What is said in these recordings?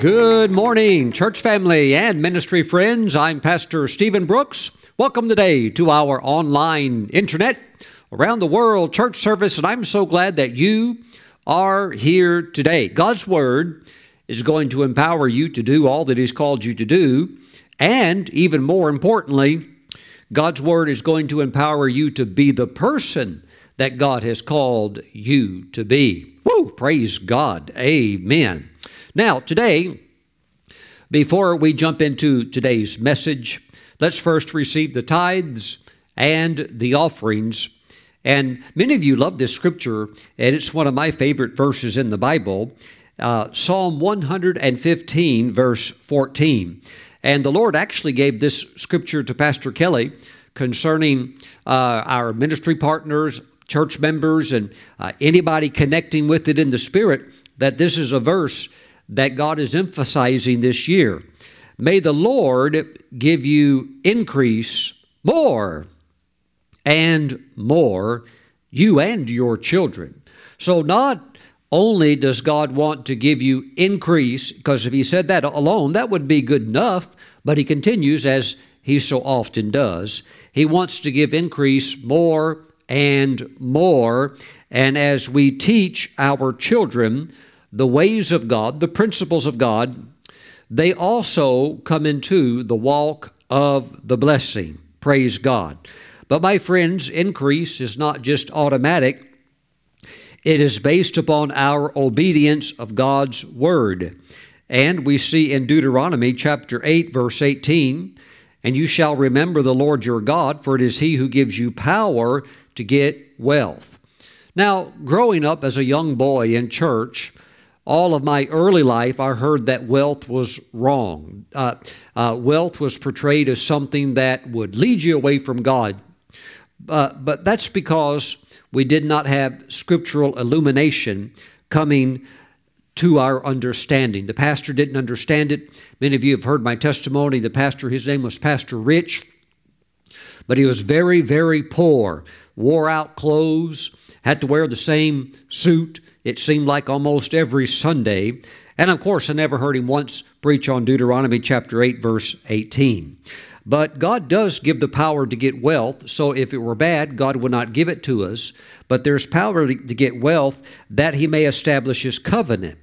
Good morning, church family and ministry friends. I'm Pastor Stephen Brooks. Welcome today to our online internet around the world church service, and I'm so glad that you are here today. God's Word is going to empower you to do all that He's called you to do, and even more importantly, God's Word is going to empower you to be the person that God has called you to be. Woo! Praise God. Amen. Now, today, before we jump into today's message, let's first receive the tithes and the offerings. And many of you love this scripture, and it's one of my favorite verses in the Bible uh, Psalm 115, verse 14. And the Lord actually gave this scripture to Pastor Kelly concerning uh, our ministry partners, church members, and uh, anybody connecting with it in the Spirit, that this is a verse that God is emphasizing this year. May the Lord give you increase more and more, you and your children. So, not only does God want to give you increase, because if He said that alone, that would be good enough, but He continues, as He so often does. He wants to give increase more and more. And as we teach our children, the ways of God, the principles of God, they also come into the walk of the blessing. Praise God. But my friends, increase is not just automatic. It is based upon our obedience of God's word. And we see in Deuteronomy chapter 8 verse 18, and you shall remember the Lord your God, for it is he who gives you power to get wealth. Now, growing up as a young boy in church, all of my early life, I heard that wealth was wrong. Uh, uh, wealth was portrayed as something that would lead you away from God. Uh, but that's because we did not have scriptural illumination coming to our understanding. The pastor didn't understand it. Many of you have heard my testimony. The pastor, his name was Pastor Rich, but he was very, very poor, wore out clothes, had to wear the same suit it seemed like almost every Sunday. And of course, I never heard him once preach on Deuteronomy chapter 8, verse 18. But God does give the power to get wealth, so if it were bad, God would not give it to us. But there's power to get wealth that He may establish His covenant,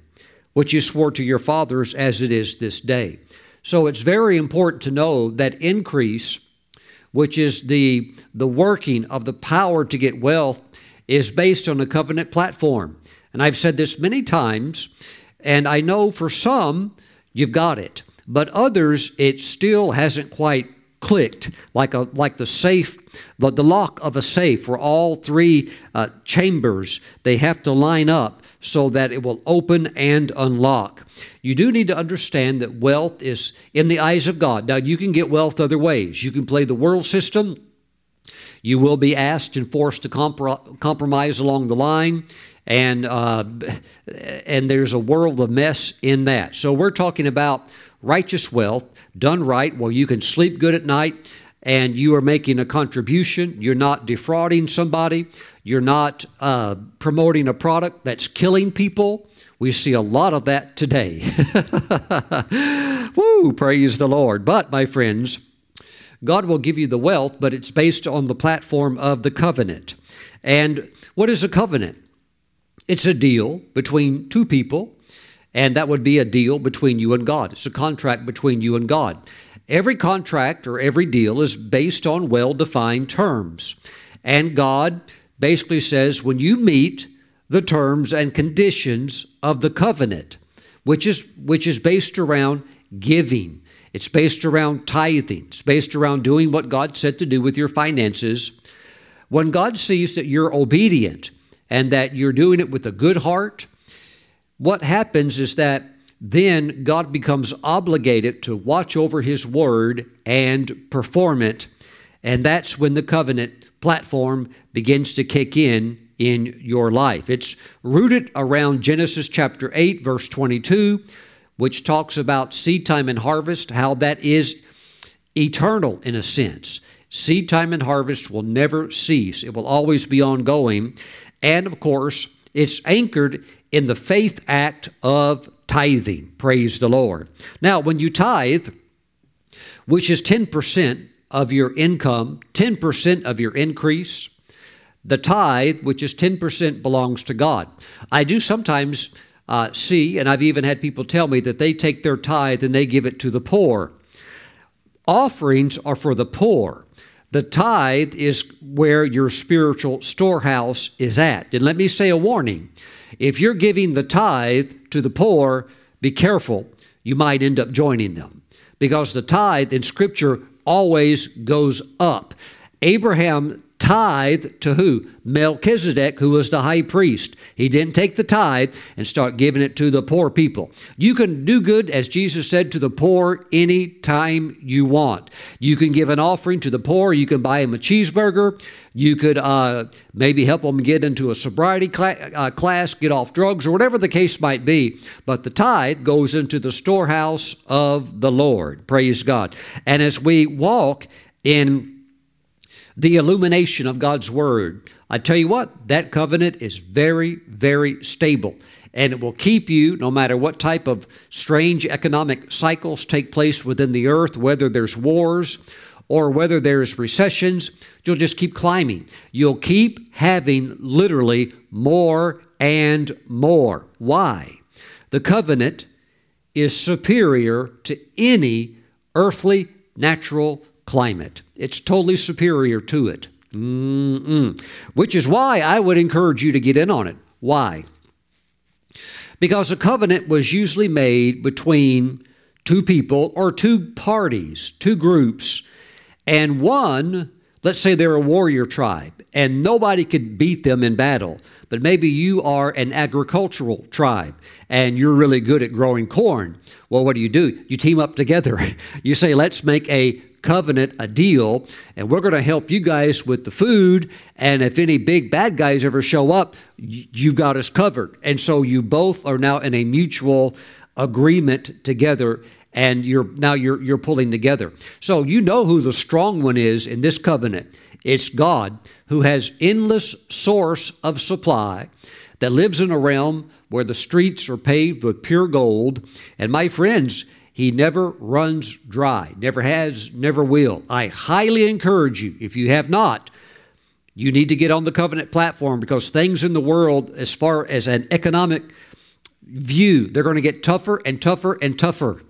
which He swore to your fathers as it is this day. So it's very important to know that increase, which is the, the working of the power to get wealth, is based on a covenant platform. And I've said this many times, and I know for some you've got it, but others it still hasn't quite clicked like a like the safe the, the lock of a safe where all three uh, chambers they have to line up so that it will open and unlock. You do need to understand that wealth is in the eyes of god. Now you can get wealth other ways. You can play the world system. You will be asked and forced to compro- compromise along the line and uh, and there's a world of mess in that. So we're talking about righteous wealth done right, where you can sleep good at night and you are making a contribution. You're not defrauding somebody. You're not uh, promoting a product that's killing people. We see a lot of that today. Woo, praise the Lord. But, my friends, God will give you the wealth, but it's based on the platform of the covenant. And what is a covenant? It's a deal between two people, and that would be a deal between you and God. It's a contract between you and God. Every contract or every deal is based on well defined terms. And God basically says when you meet the terms and conditions of the covenant, which is, which is based around giving, it's based around tithing, it's based around doing what God said to do with your finances. When God sees that you're obedient, and that you're doing it with a good heart, what happens is that then God becomes obligated to watch over His word and perform it. And that's when the covenant platform begins to kick in in your life. It's rooted around Genesis chapter 8, verse 22, which talks about seed time and harvest, how that is eternal in a sense. Seed time and harvest will never cease, it will always be ongoing. And of course, it's anchored in the faith act of tithing. Praise the Lord. Now, when you tithe, which is 10% of your income, 10% of your increase, the tithe, which is 10%, belongs to God. I do sometimes uh, see, and I've even had people tell me that they take their tithe and they give it to the poor. Offerings are for the poor. The tithe is where your spiritual storehouse is at. And let me say a warning if you're giving the tithe to the poor, be careful. You might end up joining them because the tithe in Scripture always goes up. Abraham tithe to who? Melchizedek, who was the high priest. He didn't take the tithe and start giving it to the poor people. You can do good, as Jesus said, to the poor any time you want. You can give an offering to the poor. You can buy them a cheeseburger. You could uh, maybe help them get into a sobriety cl- uh, class, get off drugs, or whatever the case might be. But the tithe goes into the storehouse of the Lord. Praise God. And as we walk in the illumination of God's Word. I tell you what, that covenant is very, very stable. And it will keep you, no matter what type of strange economic cycles take place within the earth, whether there's wars or whether there's recessions, you'll just keep climbing. You'll keep having literally more and more. Why? The covenant is superior to any earthly natural climate. It's totally superior to it. Mm-mm. Which is why I would encourage you to get in on it. Why? Because a covenant was usually made between two people or two parties, two groups, and one, let's say they're a warrior tribe, and nobody could beat them in battle. But maybe you are an agricultural tribe and you're really good at growing corn. Well, what do you do? You team up together. You say, let's make a covenant a deal, and we're going to help you guys with the food. And if any big bad guys ever show up, you've got us covered. And so you both are now in a mutual agreement together and you're now you're you're pulling together. So you know who the strong one is in this covenant. It's God who has endless source of supply that lives in a realm where the streets are paved with pure gold. And my friends, he never runs dry, never has, never will. I highly encourage you, if you have not, you need to get on the covenant platform because things in the world, as far as an economic view, they're going to get tougher and tougher and tougher.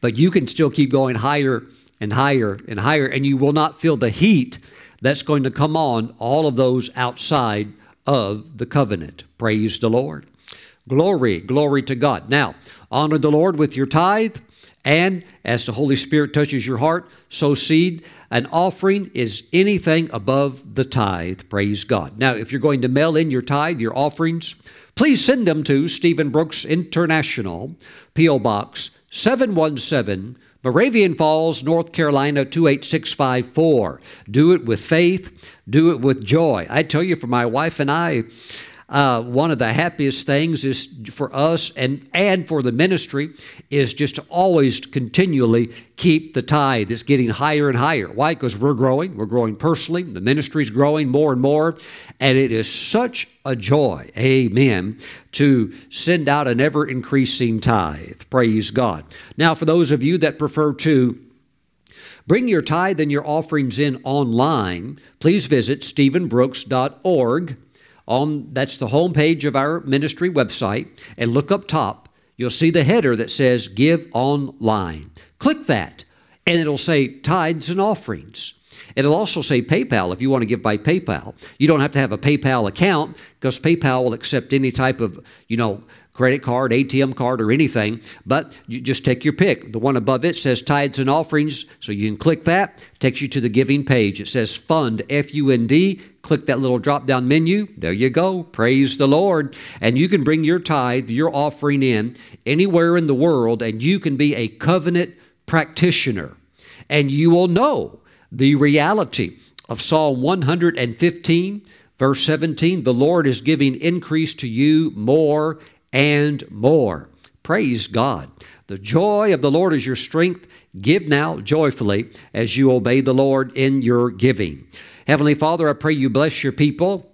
But you can still keep going higher and higher and higher, and you will not feel the heat that's going to come on all of those outside of the covenant. Praise the Lord. Glory, glory to God. Now, honor the Lord with your tithe, and as the Holy Spirit touches your heart, sow seed. An offering is anything above the tithe. Praise God. Now, if you're going to mail in your tithe, your offerings, please send them to Stephen Brooks International, P.O. Box 717, Moravian Falls, North Carolina 28654. Do it with faith, do it with joy. I tell you, for my wife and I, uh, one of the happiest things is for us and, and for the ministry is just to always continually keep the tithe. It's getting higher and higher. Why? Because we're growing. We're growing personally. The ministry's growing more and more. And it is such a joy, amen, to send out an ever increasing tithe. Praise God. Now, for those of you that prefer to Bring your tithe and your offerings in online. Please visit stephenbrooks.org on that's the home page of our ministry website and look up top you'll see the header that says give online. Click that and it'll say tithes and offerings. It'll also say paypal if you want to give by paypal. You don't have to have a paypal account because paypal will accept any type of you know credit card, ATM card, or anything, but you just take your pick. The one above it says tithes and offerings, so you can click that. takes you to the giving page. It says fund, F U N D. Click that little drop down menu. There you go. Praise the Lord. And you can bring your tithe, your offering in anywhere in the world, and you can be a covenant practitioner. And you will know the reality of Psalm 115, verse 17 the Lord is giving increase to you more and more. Praise God. The joy of the Lord is your strength. Give now joyfully as you obey the Lord in your giving. Heavenly Father, I pray you bless your people.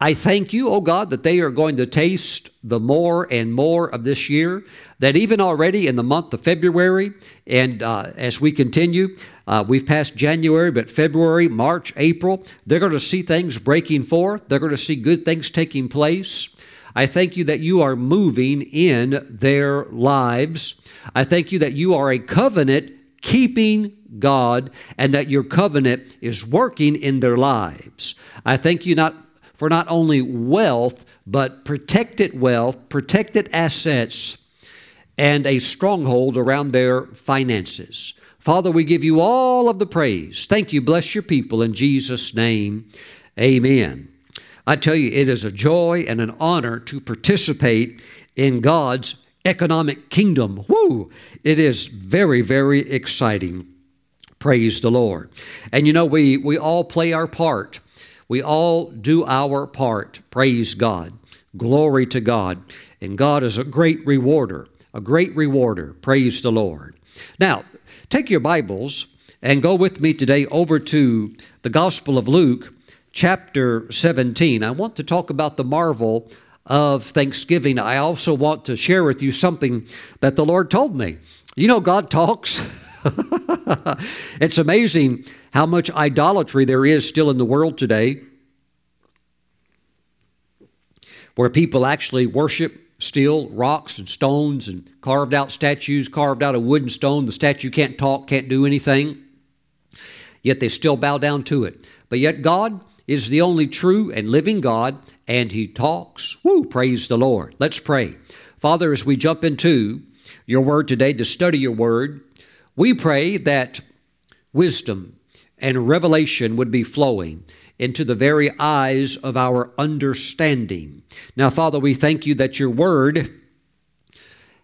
I thank you, oh God, that they are going to taste the more and more of this year. That even already in the month of February, and uh, as we continue, uh, we've passed January, but February, March, April, they're going to see things breaking forth. They're going to see good things taking place. I thank you that you are moving in their lives. I thank you that you are a covenant keeping God and that your covenant is working in their lives. I thank you not for not only wealth, but protected wealth, protected assets, and a stronghold around their finances. Father, we give you all of the praise. Thank you. Bless your people in Jesus' name. Amen. I tell you, it is a joy and an honor to participate in God's economic kingdom. Woo! It is very, very exciting. Praise the Lord. And you know, we, we all play our part. We all do our part. Praise God. Glory to God. And God is a great rewarder, a great rewarder. Praise the Lord. Now, take your Bibles and go with me today over to the Gospel of Luke, chapter 17. I want to talk about the marvel of Thanksgiving. I also want to share with you something that the Lord told me. You know, God talks. it's amazing how much idolatry there is still in the world today, where people actually worship still rocks, and stones, and carved out statues, carved out of wood and stone. The statue can't talk, can't do anything, yet they still bow down to it. But yet, God is the only true and living God, and He talks. Woo, praise the Lord. Let's pray. Father, as we jump into your word today to study your word, we pray that wisdom and revelation would be flowing into the very eyes of our understanding. Now, Father, we thank you that your word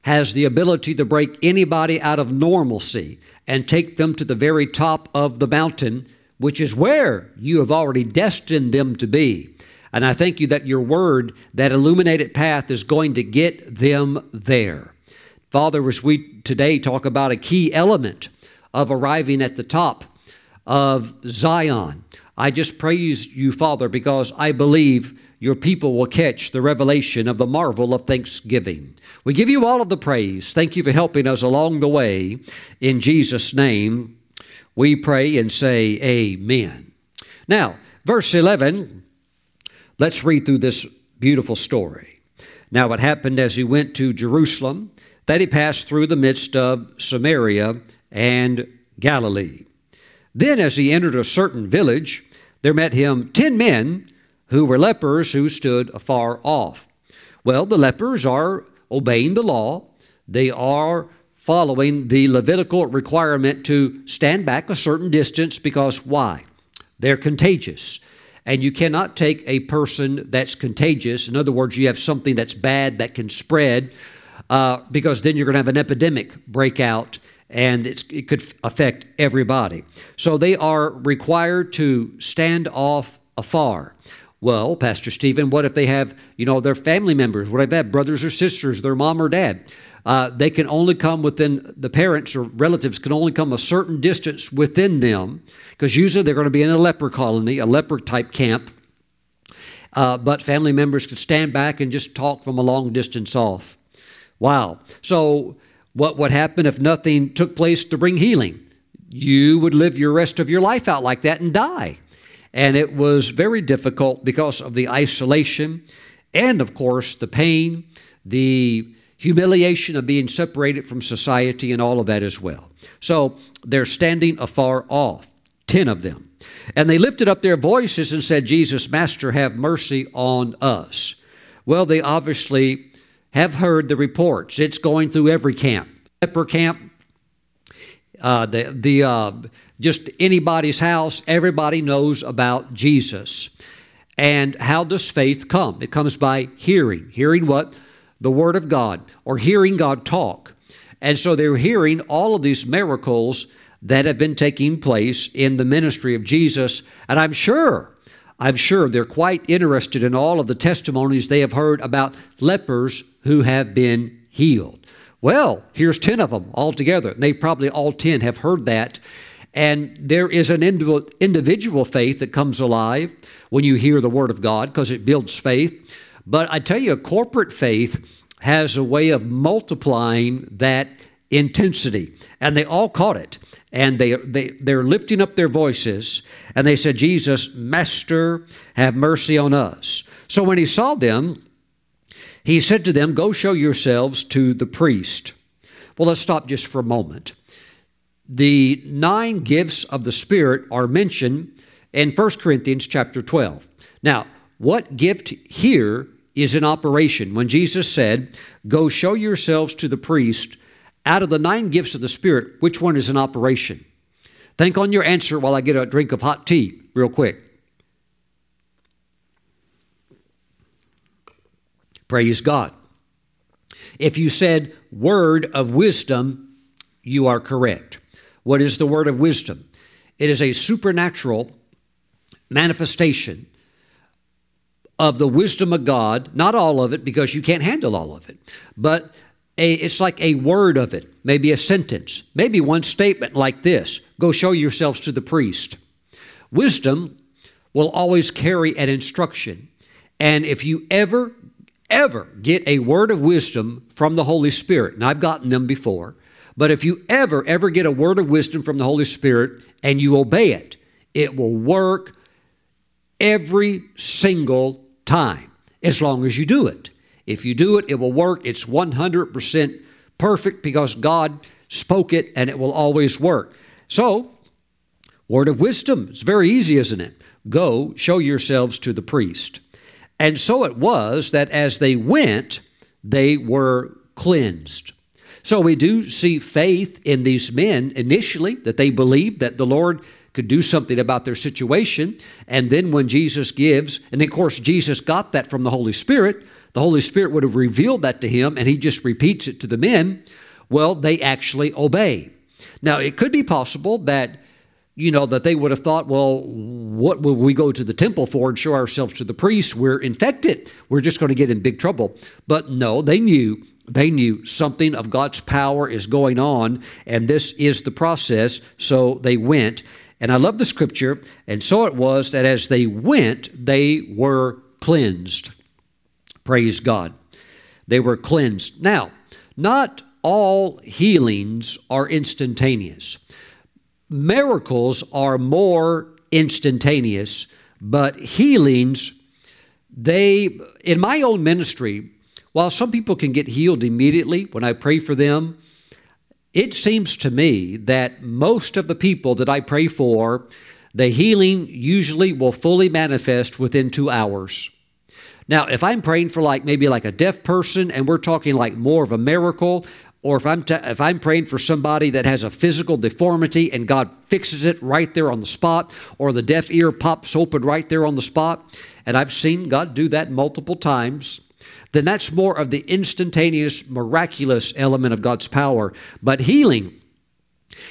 has the ability to break anybody out of normalcy and take them to the very top of the mountain, which is where you have already destined them to be. And I thank you that your word, that illuminated path, is going to get them there. Father, as we today talk about a key element of arriving at the top of Zion, I just praise you, Father, because I believe your people will catch the revelation of the marvel of thanksgiving. We give you all of the praise. Thank you for helping us along the way. In Jesus' name, we pray and say, Amen. Now, verse 11, let's read through this beautiful story. Now, it happened as he went to Jerusalem that he passed through the midst of Samaria and Galilee. Then, as he entered a certain village, there met him ten men who were lepers who stood afar off. Well, the lepers are obeying the law, they are following the Levitical requirement to stand back a certain distance because why? They're contagious. And you cannot take a person that's contagious, in other words, you have something that's bad that can spread uh, because then you're going to have an epidemic break out and it could affect everybody. So they are required to stand off afar. Well, Pastor Stephen, what if they have, you know, their family members? What if they have brothers or sisters, their mom or dad? Uh, they can only come within, the parents or relatives can only come a certain distance within them, because usually they're going to be in a leper colony, a leper type camp. Uh, but family members could stand back and just talk from a long distance off. Wow. So, what would happen if nothing took place to bring healing? You would live your rest of your life out like that and die. And it was very difficult because of the isolation and, of course, the pain, the humiliation of being separated from society, and all of that as well. So they're standing afar off, 10 of them. And they lifted up their voices and said, Jesus, Master, have mercy on us. Well, they obviously have heard the reports. It's going through every camp. Leper camp, uh, the, the, uh, just anybody's house, everybody knows about Jesus. And how does faith come? It comes by hearing. Hearing what? The Word of God, or hearing God talk. And so they're hearing all of these miracles that have been taking place in the ministry of Jesus. And I'm sure I'm sure they're quite interested in all of the testimonies they have heard about lepers who have been healed. Well, here's 10 of them all together. They probably all 10 have heard that. And there is an individual faith that comes alive when you hear the Word of God because it builds faith. But I tell you, corporate faith has a way of multiplying that intensity. And they all caught it. And they, they, they're lifting up their voices. And they said, Jesus, Master, have mercy on us. So when he saw them, he said to them, Go show yourselves to the priest. Well, let's stop just for a moment. The nine gifts of the Spirit are mentioned in 1 Corinthians chapter 12. Now, what gift here is in operation? When Jesus said, Go show yourselves to the priest, out of the nine gifts of the Spirit, which one is in operation? Think on your answer while I get a drink of hot tea, real quick. Praise God. If you said word of wisdom, you are correct. What is the word of wisdom? It is a supernatural manifestation of the wisdom of God, not all of it because you can't handle all of it, but a, it's like a word of it, maybe a sentence, maybe one statement like this Go show yourselves to the priest. Wisdom will always carry an instruction. And if you ever, ever get a word of wisdom from the Holy Spirit, and I've gotten them before, but if you ever, ever get a word of wisdom from the Holy Spirit and you obey it, it will work every single time as long as you do it. If you do it, it will work. It's 100% perfect because God spoke it and it will always work. So, word of wisdom, it's very easy, isn't it? Go, show yourselves to the priest. And so it was that as they went, they were cleansed. So we do see faith in these men initially, that they believed that the Lord could do something about their situation. And then when Jesus gives, and of course, Jesus got that from the Holy Spirit, the Holy Spirit would have revealed that to him, and he just repeats it to the men. Well, they actually obey. Now, it could be possible that you know, that they would have thought, well, what will we go to the temple for and show ourselves to the priests? We're infected. We're just going to get in big trouble. But no, they knew, they knew something of God's power is going on, and this is the process. So they went. And I love the scripture. And so it was that as they went, they were cleansed. Praise God. They were cleansed. Now, not all healings are instantaneous. Miracles are more instantaneous, but healings, they, in my own ministry, while some people can get healed immediately when I pray for them, it seems to me that most of the people that I pray for, the healing usually will fully manifest within two hours. Now, if I'm praying for like maybe like a deaf person and we're talking like more of a miracle, or if I'm, t- if I'm praying for somebody that has a physical deformity and God fixes it right there on the spot, or the deaf ear pops open right there on the spot, and I've seen God do that multiple times, then that's more of the instantaneous, miraculous element of God's power. But healing,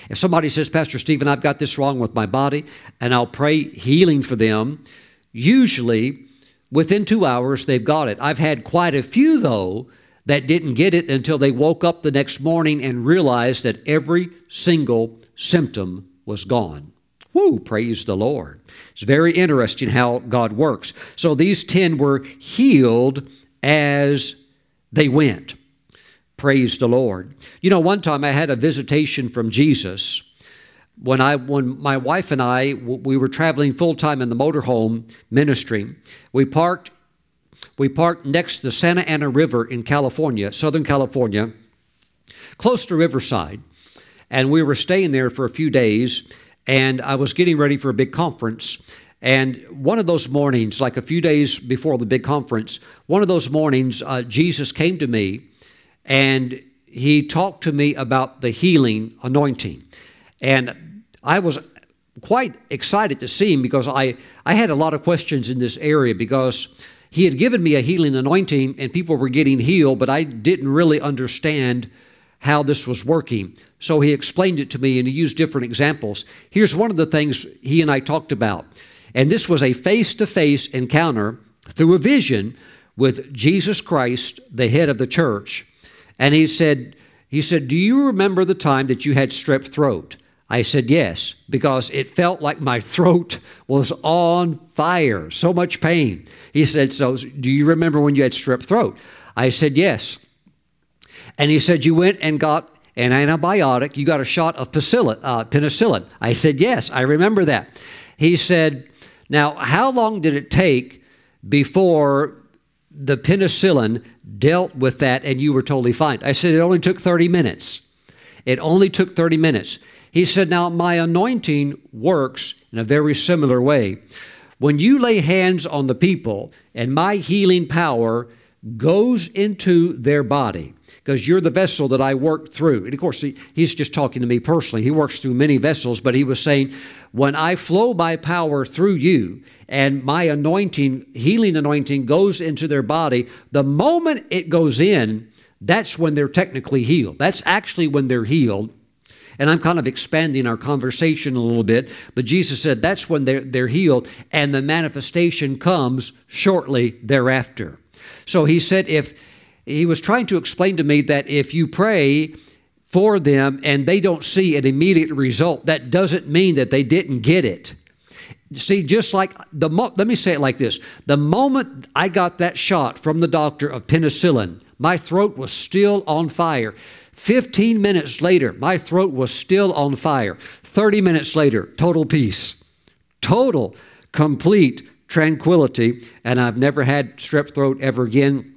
if somebody says, Pastor Stephen, I've got this wrong with my body, and I'll pray healing for them, usually Within two hours, they've got it. I've had quite a few, though, that didn't get it until they woke up the next morning and realized that every single symptom was gone. Whoo, praise the Lord. It's very interesting how God works. So these 10 were healed as they went. Praise the Lord. You know, one time I had a visitation from Jesus when I when my wife and I we were traveling full time in the motorhome ministry, we parked we parked next to the Santa Ana River in California, Southern California, close to Riverside, and we were staying there for a few days. And I was getting ready for a big conference. And one of those mornings, like a few days before the big conference, one of those mornings, uh, Jesus came to me and he talked to me about the healing anointing. And I was quite excited to see him because I, I had a lot of questions in this area because he had given me a healing anointing and people were getting healed, but I didn't really understand how this was working. So he explained it to me and he used different examples. Here's one of the things he and I talked about. And this was a face to face encounter through a vision with Jesus Christ, the head of the church. And he said, he said, Do you remember the time that you had strep throat? I said yes, because it felt like my throat was on fire, so much pain. He said, So, do you remember when you had strep throat? I said, Yes. And he said, You went and got an antibiotic, you got a shot of penicillin. Uh. I said, Yes, I remember that. He said, Now, how long did it take before the penicillin dealt with that and you were totally fine? I said, It only took 30 minutes. It only took 30 minutes. He said, Now my anointing works in a very similar way. When you lay hands on the people and my healing power goes into their body, because you're the vessel that I work through. And of course, he, he's just talking to me personally. He works through many vessels, but he was saying, when I flow my power through you and my anointing, healing anointing, goes into their body, the moment it goes in, that's when they're technically healed. That's actually when they're healed. And I'm kind of expanding our conversation a little bit, but Jesus said that's when they're, they're healed, and the manifestation comes shortly thereafter. So he said, if he was trying to explain to me that if you pray for them and they don't see an immediate result, that doesn't mean that they didn't get it. See, just like the mo- let me say it like this: the moment I got that shot from the doctor of penicillin, my throat was still on fire. 15 minutes later, my throat was still on fire. 30 minutes later, total peace. Total, complete tranquility. And I've never had strep throat ever again.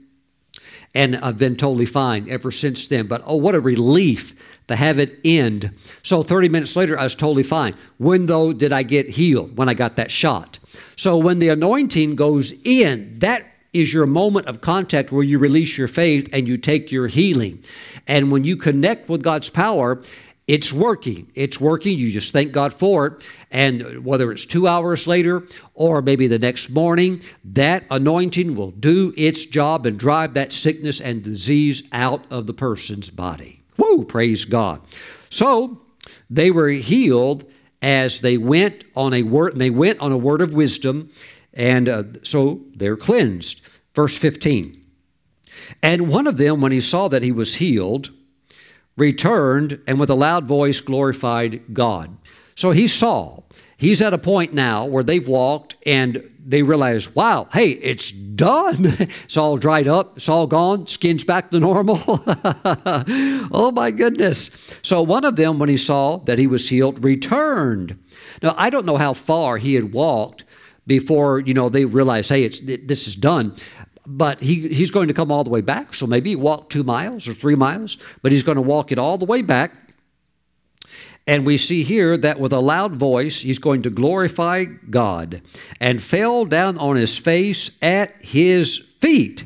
And I've been totally fine ever since then. But oh, what a relief to have it end. So 30 minutes later, I was totally fine. When, though, did I get healed? When I got that shot. So when the anointing goes in, that is your moment of contact where you release your faith and you take your healing. And when you connect with God's power, it's working. It's working. You just thank God for it. And whether it's two hours later or maybe the next morning, that anointing will do its job and drive that sickness and disease out of the person's body. Woo! Praise God. So they were healed as they went on a word. They went on a word of wisdom and uh, so they're cleansed. Verse 15. And one of them, when he saw that he was healed, returned and with a loud voice glorified God. So he saw. He's at a point now where they've walked and they realize, wow, hey, it's done. it's all dried up, it's all gone, skin's back to normal. oh my goodness. So one of them, when he saw that he was healed, returned. Now, I don't know how far he had walked before you know they realize, hey, it's this is done. But he, he's going to come all the way back. So maybe he walked two miles or three miles, but he's going to walk it all the way back. And we see here that with a loud voice, he's going to glorify God and fell down on his face at his feet,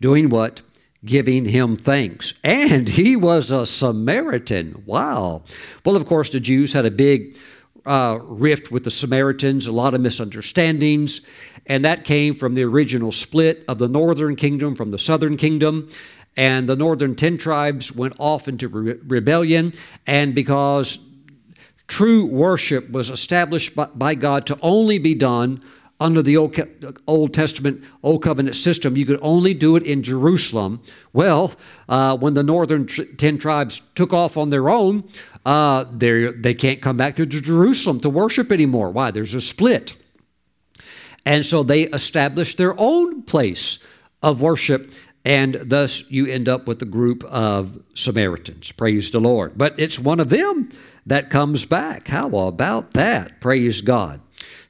doing what? Giving him thanks. And he was a Samaritan. Wow. Well, of course, the Jews had a big uh, rift with the Samaritans, a lot of misunderstandings, and that came from the original split of the northern kingdom from the southern kingdom. And the northern 10 tribes went off into re- rebellion, and because true worship was established by, by God to only be done under the Old, Old Testament, Old Covenant system, you could only do it in Jerusalem. Well, uh, when the northern tr- 10 tribes took off on their own, uh, they can't come back to Jerusalem to worship anymore. Why? There's a split. And so they established their own place of worship, and thus you end up with a group of Samaritans. Praise the Lord. But it's one of them that comes back. How about that? Praise God.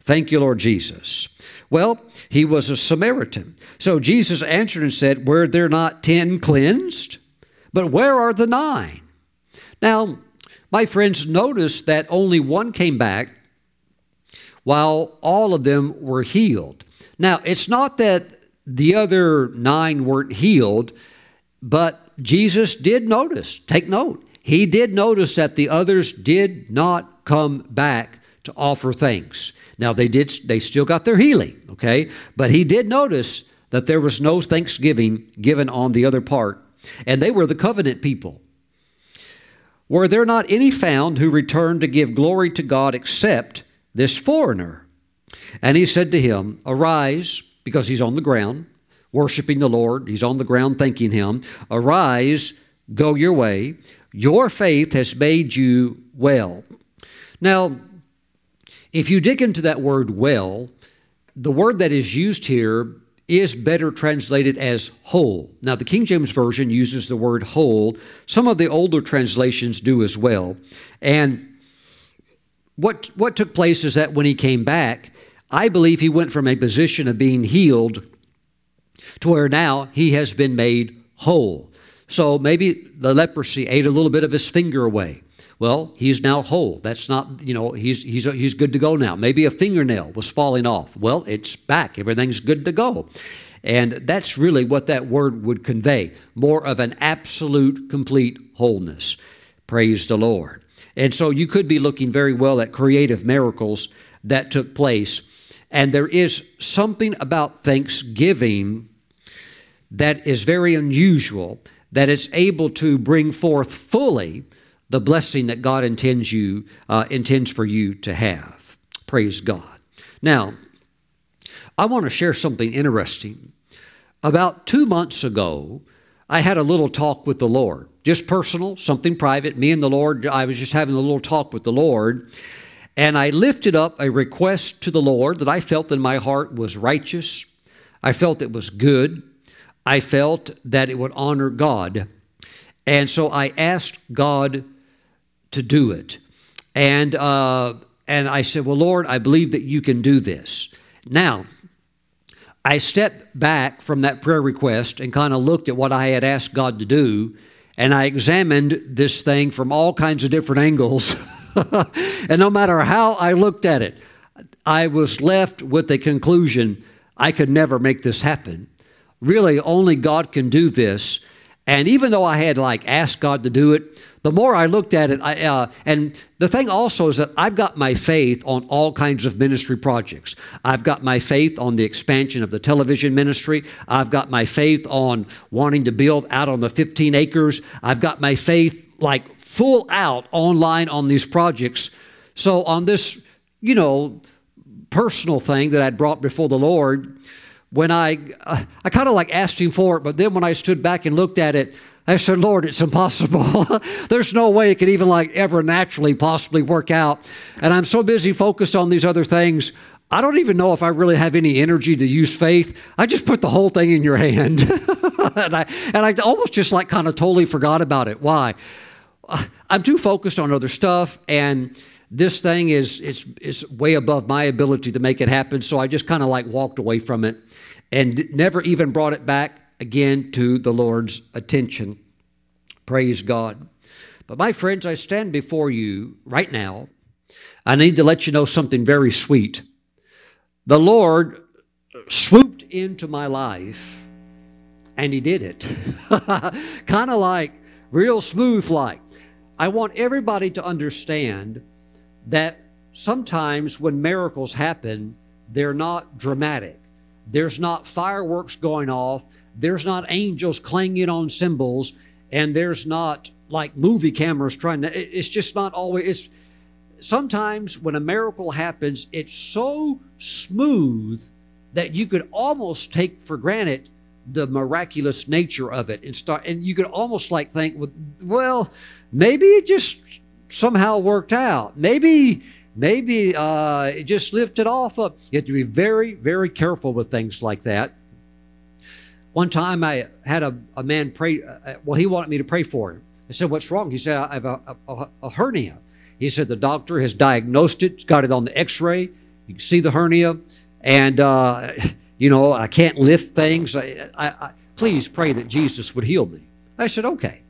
Thank you, Lord Jesus. Well, he was a Samaritan. So Jesus answered and said, Were there not ten cleansed? But where are the nine? Now, my friends, notice that only one came back while all of them were healed. Now, it's not that the other nine weren't healed, but Jesus did notice, take note, he did notice that the others did not come back to offer thanks. Now they did they still got their healing, okay? But he did notice that there was no thanksgiving given on the other part, and they were the covenant people. Were there not any found who returned to give glory to God except this foreigner? And he said to him, Arise, because he's on the ground, worshiping the Lord. He's on the ground thanking him. Arise, go your way. Your faith has made you well. Now, if you dig into that word well, the word that is used here is better translated as whole. Now, the King James Version uses the word whole. Some of the older translations do as well. And what, what took place is that when he came back, I believe he went from a position of being healed to where now he has been made whole. So maybe the leprosy ate a little bit of his finger away. Well, he's now whole. That's not, you know, he's, he's, he's good to go now. Maybe a fingernail was falling off. Well, it's back. Everything's good to go. And that's really what that word would convey more of an absolute, complete wholeness. Praise the Lord. And so you could be looking very well at creative miracles that took place. And there is something about Thanksgiving that is very unusual, that it's able to bring forth fully the blessing that God intends you uh, intends for you to have. Praise God. Now, I want to share something interesting. About two months ago, I had a little talk with the Lord, just personal, something private. Me and the Lord, I was just having a little talk with the Lord, and I lifted up a request to the Lord that I felt in my heart was righteous. I felt it was good. I felt that it would honor God. And so I asked God to do it. And, uh, and I said, Well, Lord, I believe that you can do this. Now, I stepped back from that prayer request and kind of looked at what I had asked God to do, and I examined this thing from all kinds of different angles. and no matter how I looked at it, I was left with the conclusion I could never make this happen. Really, only God can do this. And even though I had like asked God to do it, the more I looked at it, I, uh, and the thing also is that I've got my faith on all kinds of ministry projects. I've got my faith on the expansion of the television ministry. I've got my faith on wanting to build out on the 15 acres. I've got my faith like full out online on these projects. So on this, you know, personal thing that I'd brought before the Lord, when I, uh, I kind of like asked him for it, but then when I stood back and looked at it, I said, Lord, it's impossible. There's no way it could even like ever naturally possibly work out. And I'm so busy focused on these other things. I don't even know if I really have any energy to use faith. I just put the whole thing in your hand. and, I, and I almost just like kind of totally forgot about it. Why? I'm too focused on other stuff and this thing is it's, it's way above my ability to make it happen. So I just kind of like walked away from it and never even brought it back again to the Lord's attention. Praise God. But my friends, I stand before you right now. I need to let you know something very sweet. The Lord swooped into my life and He did it. kind of like real smooth like. I want everybody to understand that sometimes when miracles happen, they're not dramatic. There's not fireworks going off. There's not angels clanging on cymbals. And there's not like movie cameras trying to, it's just not always, it's, sometimes when a miracle happens, it's so smooth that you could almost take for granted the miraculous nature of it and start and you could almost like think well maybe it just somehow worked out. Maybe maybe uh, it just lifted off of. You have to be very, very careful with things like that. One time I had a, a man pray, uh, well, he wanted me to pray for him. I said, What's wrong? He said, I have a, a, a hernia. He said, The doctor has diagnosed it, got it on the x ray. You can see the hernia. And, uh, you know, I can't lift things. I, I, I, please pray that Jesus would heal me. I said, Okay.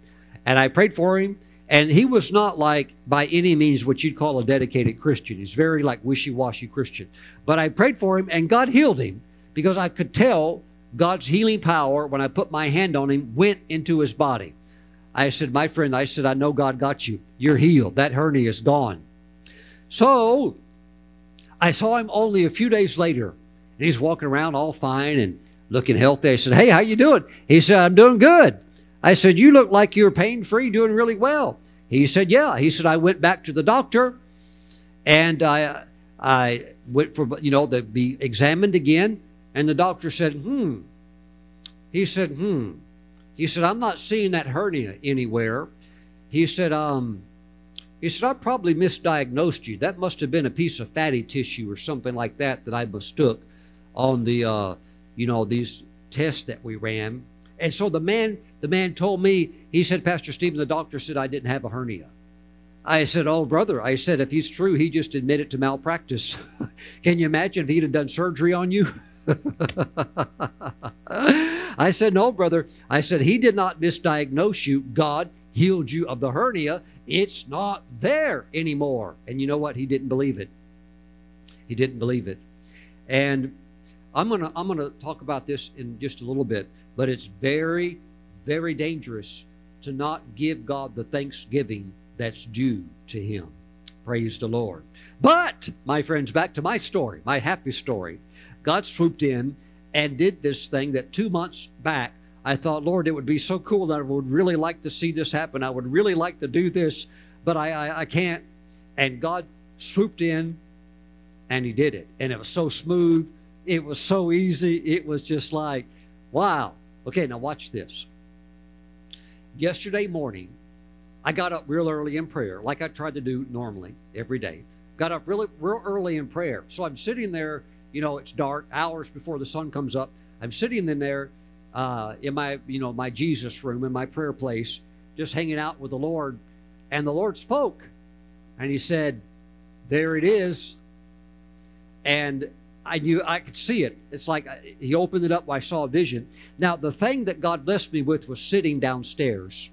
And I prayed for him. And he was not like by any means what you'd call a dedicated Christian. He's very like wishy-washy Christian. But I prayed for him and God healed him because I could tell God's healing power when I put my hand on him went into his body. I said, my friend, I said, I know God got you. You're healed. That hernia is gone. So I saw him only a few days later, and he's walking around all fine and looking healthy. I said, Hey, how you doing? He said, I'm doing good. I said, You look like you're pain free, doing really well. He said, Yeah. He said, I went back to the doctor and I, I went for, you know, to be examined again. And the doctor said, Hmm. He said, Hmm. He said, I'm not seeing that hernia anywhere. He said, Um, He said, I probably misdiagnosed you. That must have been a piece of fatty tissue or something like that that I mistook on the, uh, you know, these tests that we ran. And so the man, the man told me, he said, Pastor Stephen, the doctor said I didn't have a hernia. I said, Oh, brother, I said, if he's true, he just admitted to malpractice. Can you imagine if he'd have done surgery on you? I said, No, brother. I said, He did not misdiagnose you. God healed you of the hernia. It's not there anymore. And you know what? He didn't believe it. He didn't believe it. And I'm gonna I'm gonna talk about this in just a little bit, but it's very, very dangerous to not give God the thanksgiving that's due to him. Praise the Lord. But, my friends, back to my story, my happy story. God swooped in and did this thing that two months back I thought, Lord, it would be so cool that I would really like to see this happen. I would really like to do this, but I, I, I can't. And God swooped in and He did it. And it was so smooth. It was so easy. It was just like, wow. Okay, now watch this. Yesterday morning, I got up real early in prayer, like I tried to do normally every day. Got up really real early in prayer. So I'm sitting there, you know, it's dark, hours before the sun comes up. I'm sitting in there uh, in my, you know, my Jesus room, in my prayer place, just hanging out with the Lord. And the Lord spoke, and He said, "There it is." And I knew I could see it. It's like uh, He opened it up. I saw a vision. Now, the thing that God blessed me with was sitting downstairs,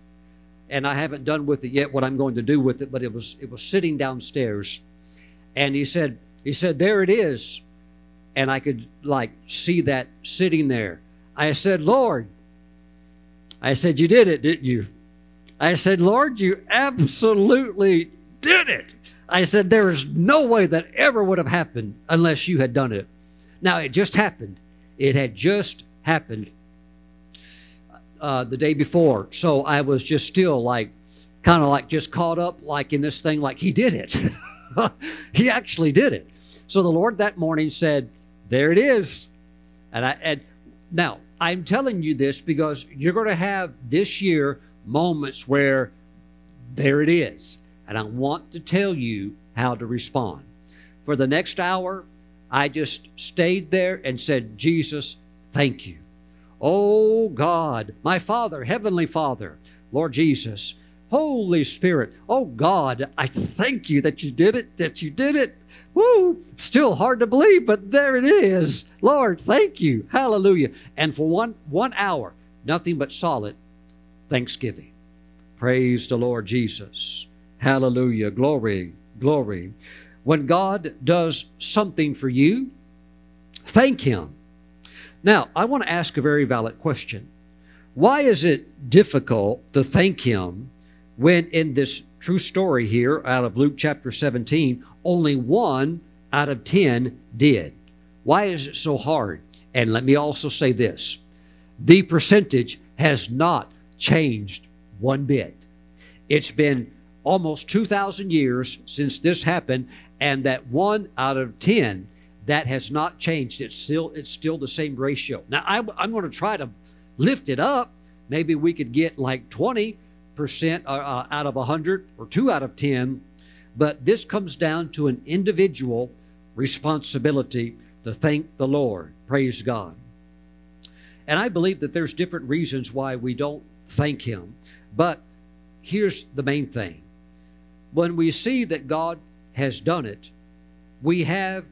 and I haven't done with it yet what I'm going to do with it. But it was it was sitting downstairs, and He said, He said, "There it is," and I could like see that sitting there I said, Lord, I said, You did it, didn't you? I said, Lord, you absolutely did it. I said, There is no way that ever would have happened unless you had done it. Now, it just happened. It had just happened uh, the day before. So I was just still like, kind of like just caught up, like in this thing, like he did it. he actually did it. So the Lord that morning said, There it is. And I, and now, I'm telling you this because you're going to have this year moments where there it is. And I want to tell you how to respond. For the next hour, I just stayed there and said, Jesus, thank you. Oh God, my Father, Heavenly Father, Lord Jesus, Holy Spirit, oh God, I thank you that you did it, that you did it, Woo! Still hard to believe, but there it is. Lord, thank you. Hallelujah. And for one one hour, nothing but solid thanksgiving. Praise the Lord Jesus. Hallelujah. Glory, glory. When God does something for you, thank Him. Now, I want to ask a very valid question. Why is it difficult to thank Him when in this true story here out of Luke chapter 17, only one out of 10 did. Why is it so hard? And let me also say this the percentage has not changed one bit. It's been almost 2,000 years since this happened, and that one out of 10 that has not changed. It's still it's still the same ratio. Now I, I'm going to try to lift it up. Maybe we could get like 20 percent uh, uh, out of 100 or two out of 10 but this comes down to an individual responsibility to thank the Lord. Praise God. And I believe that there's different reasons why we don't thank Him. But here's the main thing when we see that God has done it, we have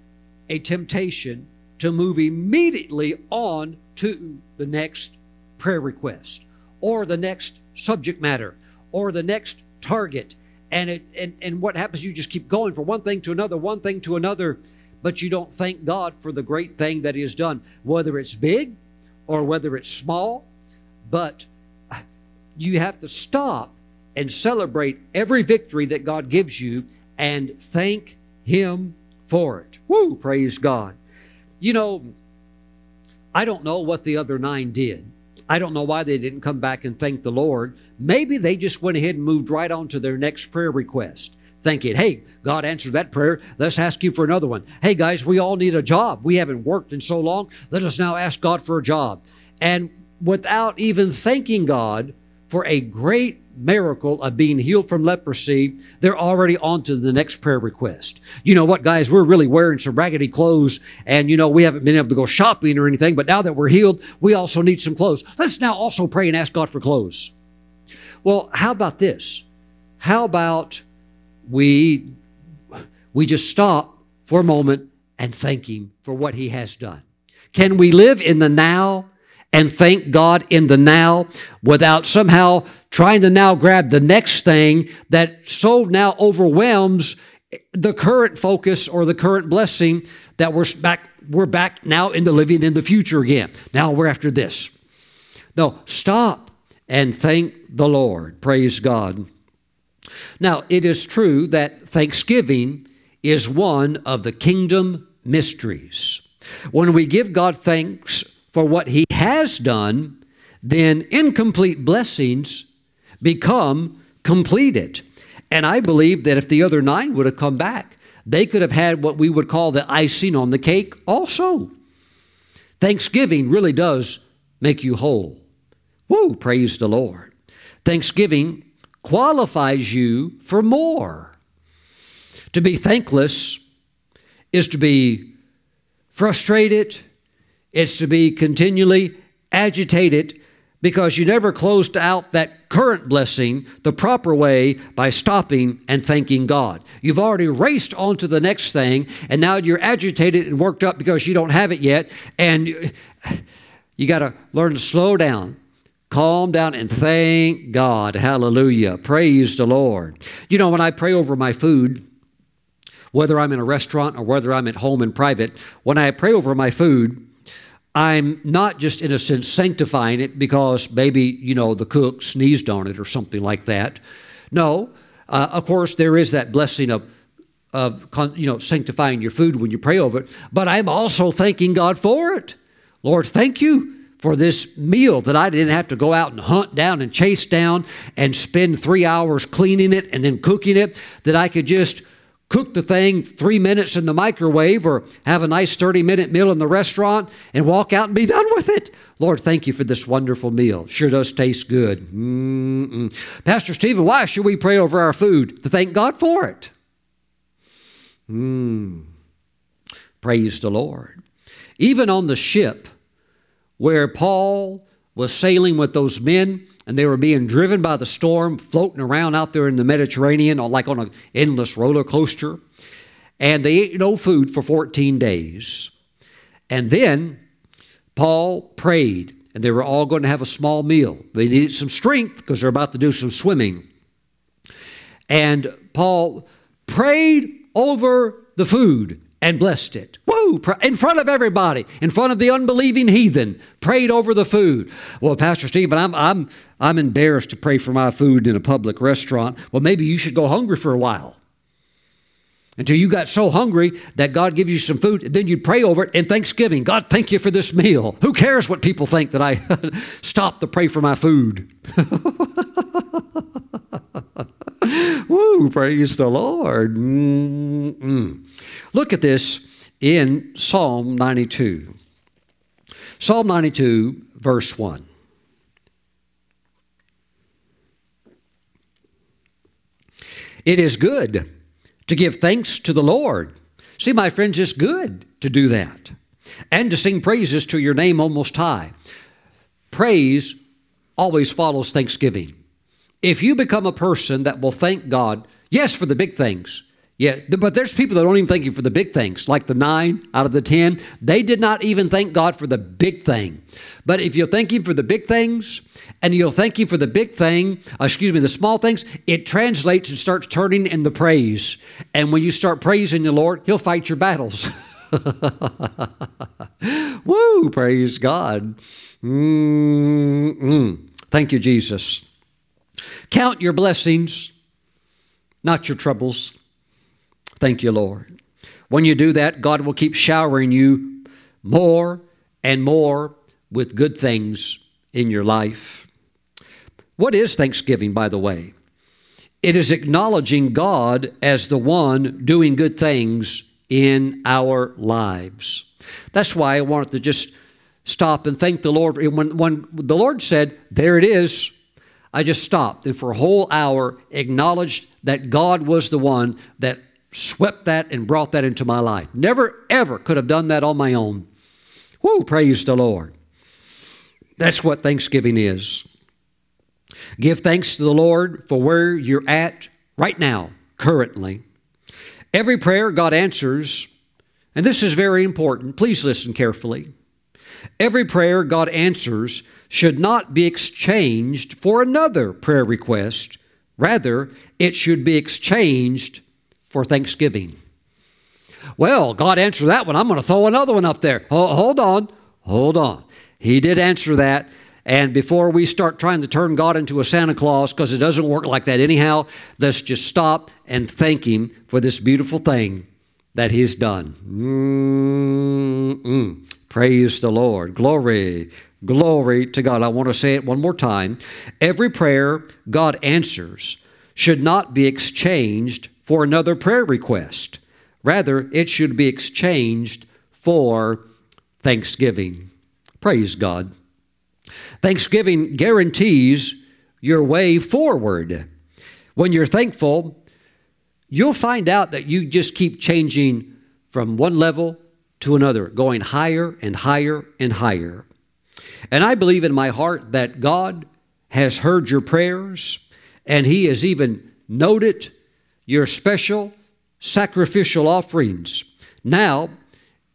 a temptation to move immediately on to the next prayer request or the next subject matter or the next target. And it and, and what happens you just keep going from one thing to another one thing to another but you don't thank god for the great thing that he has done whether it's big or whether it's small. But you have to stop and celebrate every victory that god gives you and thank him for it. Woo praise god. You know i don't know what the other nine did I don't know why they didn't come back and thank the Lord. Maybe they just went ahead and moved right on to their next prayer request, thinking, hey, God answered that prayer. Let's ask you for another one. Hey, guys, we all need a job. We haven't worked in so long. Let us now ask God for a job. And without even thanking God for a great miracle of being healed from leprosy, they're already on to the next prayer request. You know what, guys? We're really wearing some raggedy clothes, and you know, we haven't been able to go shopping or anything, but now that we're healed, we also need some clothes. Let's now also pray and ask God for clothes. Well, how about this? How about we we just stop for a moment and thank him for what he has done? Can we live in the now and thank God in the now without somehow trying to now grab the next thing that so now overwhelms the current focus or the current blessing that we're back we're back now into living in the future again. Now we're after this. No, stop and thank the Lord. Praise God. Now, it is true that Thanksgiving is one of the kingdom mysteries. When we give God thanks for what He has done, then incomplete blessings become completed. And I believe that if the other nine would have come back, they could have had what we would call the icing on the cake also. Thanksgiving really does make you whole. Woo, praise the Lord. Thanksgiving qualifies you for more. To be thankless is to be frustrated, it's to be continually agitated because you never closed out that current blessing the proper way by stopping and thanking God. You've already raced on to the next thing, and now you're agitated and worked up because you don't have it yet, and you got to learn to slow down. Calm down and thank God. Hallelujah. Praise the Lord. You know, when I pray over my food, whether I'm in a restaurant or whether I'm at home in private, when I pray over my food, I'm not just in a sense sanctifying it because maybe, you know, the cook sneezed on it or something like that. No, uh, of course, there is that blessing of, of, you know, sanctifying your food when you pray over it, but I'm also thanking God for it. Lord, thank you for this meal that I didn't have to go out and hunt down and chase down and spend three hours cleaning it and then cooking it, that I could just cook the thing three minutes in the microwave or have a nice 30 minute meal in the restaurant and walk out and be done with it. Lord, thank you for this wonderful meal. Sure does taste good. Mm-mm. Pastor Stephen, why should we pray over our food? To thank God for it. Mm. Praise the Lord. Even on the ship where Paul was sailing with those men, and they were being driven by the storm, floating around out there in the Mediterranean, like on an endless roller coaster. And they ate no food for 14 days. And then Paul prayed, and they were all going to have a small meal. They needed some strength because they're about to do some swimming. And Paul prayed over the food and blessed it. Woo! In front of everybody, in front of the unbelieving heathen, prayed over the food. Well, Pastor Stephen, but I'm, I'm, I'm embarrassed to pray for my food in a public restaurant. Well, maybe you should go hungry for a while. Until you got so hungry that God gives you some food, then you'd pray over it in thanksgiving. God, thank you for this meal. Who cares what people think that I stopped to pray for my food? Woo, praise the Lord. Mm-mm. Look at this in Psalm 92. Psalm 92, verse 1. It is good to give thanks to the Lord. See, my friends, it's good to do that and to sing praises to your name O Most High. Praise always follows thanksgiving. If you become a person that will thank God, yes, for the big things, yeah, but there's people that don't even thank you for the big things, like the nine out of the ten. They did not even thank God for the big thing. But if you thank Him for the big things, and you'll thank Him for the big thing, uh, excuse me, the small things, it translates and starts turning in the praise. And when you start praising the Lord, He'll fight your battles. Woo! Praise God. Mm-mm. Thank you, Jesus. Count your blessings, not your troubles. Thank you, Lord. When you do that, God will keep showering you more and more with good things in your life. What is Thanksgiving, by the way? It is acknowledging God as the one doing good things in our lives. That's why I wanted to just stop and thank the Lord. When, when the Lord said, There it is, I just stopped and for a whole hour acknowledged that God was the one that swept that and brought that into my life. Never, ever could have done that on my own. Whoo, praise the Lord. That's what Thanksgiving is. Give thanks to the Lord for where you're at right now, currently. Every prayer God answers, and this is very important, please listen carefully. Every prayer God answers should not be exchanged for another prayer request. Rather, it should be exchanged for thanksgiving. Well, God answered that one. I'm going to throw another one up there. Hold on. Hold on. He did answer that. And before we start trying to turn God into a Santa Claus, because it doesn't work like that anyhow, let's just stop and thank Him for this beautiful thing that He's done. Mm-mm. Praise the Lord. Glory. Glory to God. I want to say it one more time. Every prayer God answers should not be exchanged for another prayer request. Rather, it should be exchanged for thanksgiving. Praise God. Thanksgiving guarantees your way forward. When you're thankful, you'll find out that you just keep changing from one level to another, going higher and higher and higher. And I believe in my heart that God has heard your prayers and He has even noted your special sacrificial offerings. Now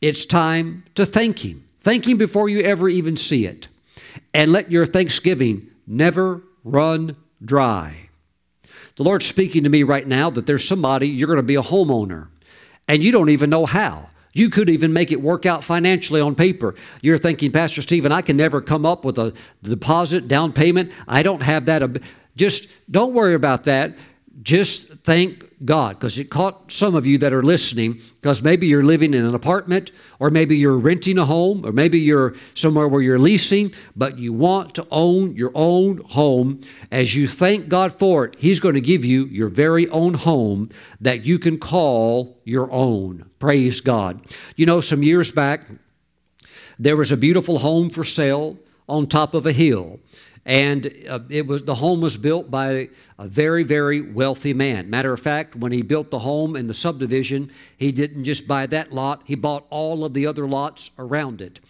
it's time to thank Him. Thank Him before you ever even see it. And let your thanksgiving never run dry. The Lord's speaking to me right now that there's somebody, you're going to be a homeowner, and you don't even know how. You could even make it work out financially on paper. You're thinking, Pastor Stephen, I can never come up with a deposit, down payment. I don't have that. Just don't worry about that. Just thank God because it caught some of you that are listening because maybe you're living in an apartment or maybe you're renting a home or maybe you're somewhere where you're leasing, but you want to own your own home. As you thank God for it, He's going to give you your very own home that you can call your own. Praise God. You know, some years back, there was a beautiful home for sale on top of a hill and uh, it was the home was built by a very very wealthy man. Matter of fact when he built the home in the subdivision he didn't just buy that lot he bought all of the other lots around it.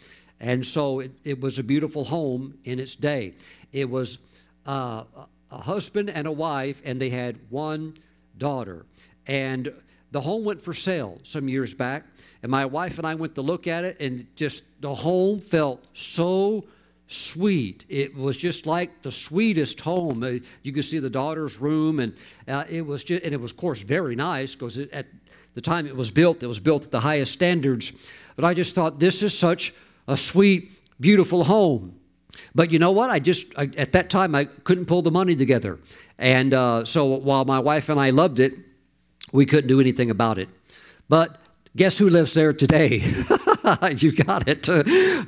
And so it, it was a beautiful home in its day. It was uh, a husband and a wife and they had one daughter. And the home went for sale some years back and my wife and i went to look at it and just the home felt so sweet. It was just like the sweetest home. Uh, you could see the daughter's room, and uh, it was just, and it was, of course, very nice because at the time it was built, it was built at the highest standards. But I just thought this is such a sweet, beautiful home. But you know what? I just I, at that time I couldn't pull the money together, and uh, so while my wife and I loved it, we couldn't do anything about it. But guess who lives there today? you got it.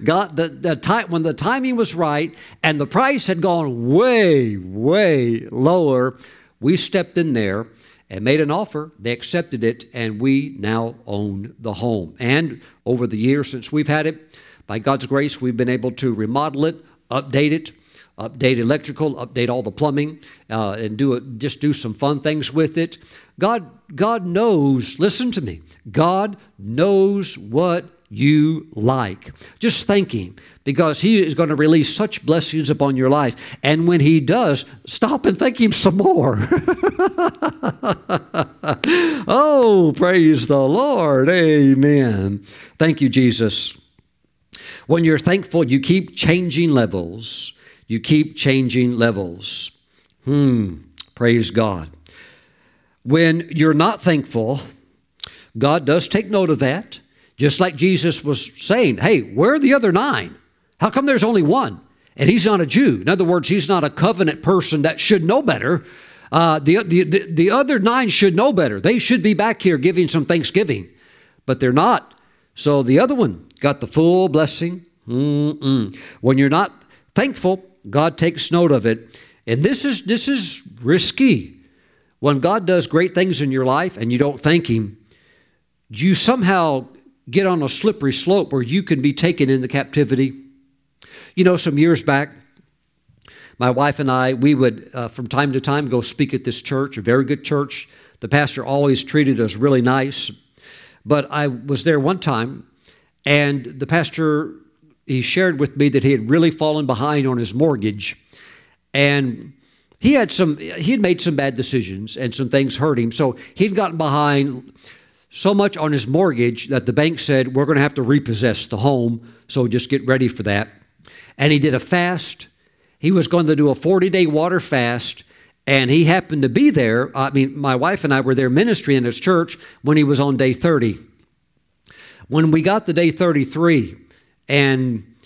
got the, the time when the timing was right and the price had gone way, way lower. We stepped in there and made an offer. They accepted it, and we now own the home. And over the years since we've had it, by God's grace, we've been able to remodel it, update it, update electrical, update all the plumbing, uh, and do it, just do some fun things with it. God, God knows. Listen to me. God knows what you like. Just thank Him because He is going to release such blessings upon your life. And when He does, stop and thank Him some more. oh, praise the Lord. Amen. Thank you, Jesus. When you're thankful, you keep changing levels. You keep changing levels. Hmm, praise God. When you're not thankful, God does take note of that. Just like Jesus was saying, hey, where are the other nine? How come there's only one? And he's not a Jew. In other words, he's not a covenant person that should know better. Uh, the, the, the, the other nine should know better. They should be back here giving some thanksgiving, but they're not. So the other one got the full blessing. Mm-mm. When you're not thankful, God takes note of it. And this is, this is risky. When God does great things in your life and you don't thank Him, you somehow get on a slippery slope where you can be taken into captivity. You know, some years back, my wife and I, we would uh, from time to time go speak at this church, a very good church. The pastor always treated us really nice. But I was there one time, and the pastor he shared with me that he had really fallen behind on his mortgage, and he had some he had made some bad decisions and some things hurt him. So he'd gotten behind so much on his mortgage that the bank said we're going to have to repossess the home. So just get ready for that. And he did a fast. He was going to do a 40 day water fast. And he happened to be there. I mean, my wife and I were there ministry in his church when he was on day 30. When we got to day 33, and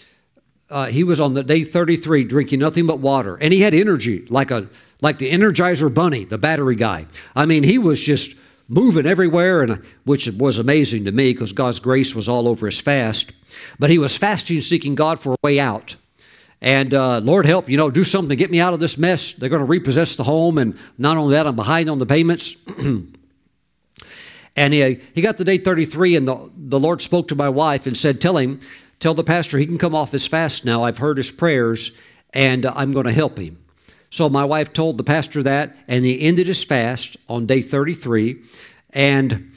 uh, he was on the day 33 drinking nothing but water, and he had energy like a like the Energizer Bunny, the battery guy. I mean, he was just moving everywhere, and which was amazing to me because God's grace was all over his fast. But he was fasting, seeking God for a way out. And uh, Lord help, you know, do something to get me out of this mess. They're going to repossess the home, and not only that, I'm behind on the payments. and he, he got to day 33, and the, the Lord spoke to my wife and said, Tell him, tell the pastor he can come off his fast now. I've heard his prayers, and uh, I'm going to help him. So my wife told the pastor that, and he ended his fast on day 33. And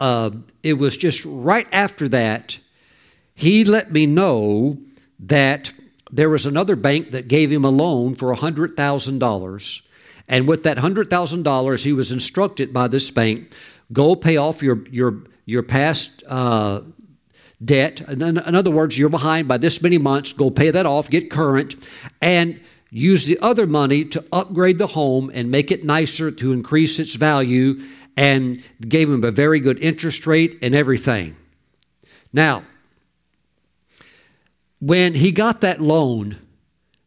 uh, it was just right after that, he let me know that there was another bank that gave him a loan for $100,000. And with that $100,000, he was instructed by this bank go pay off your, your, your past uh, debt. In, in other words, you're behind by this many months, go pay that off, get current. And use the other money to upgrade the home and make it nicer to increase its value and gave him a very good interest rate and everything. Now, when he got that loan,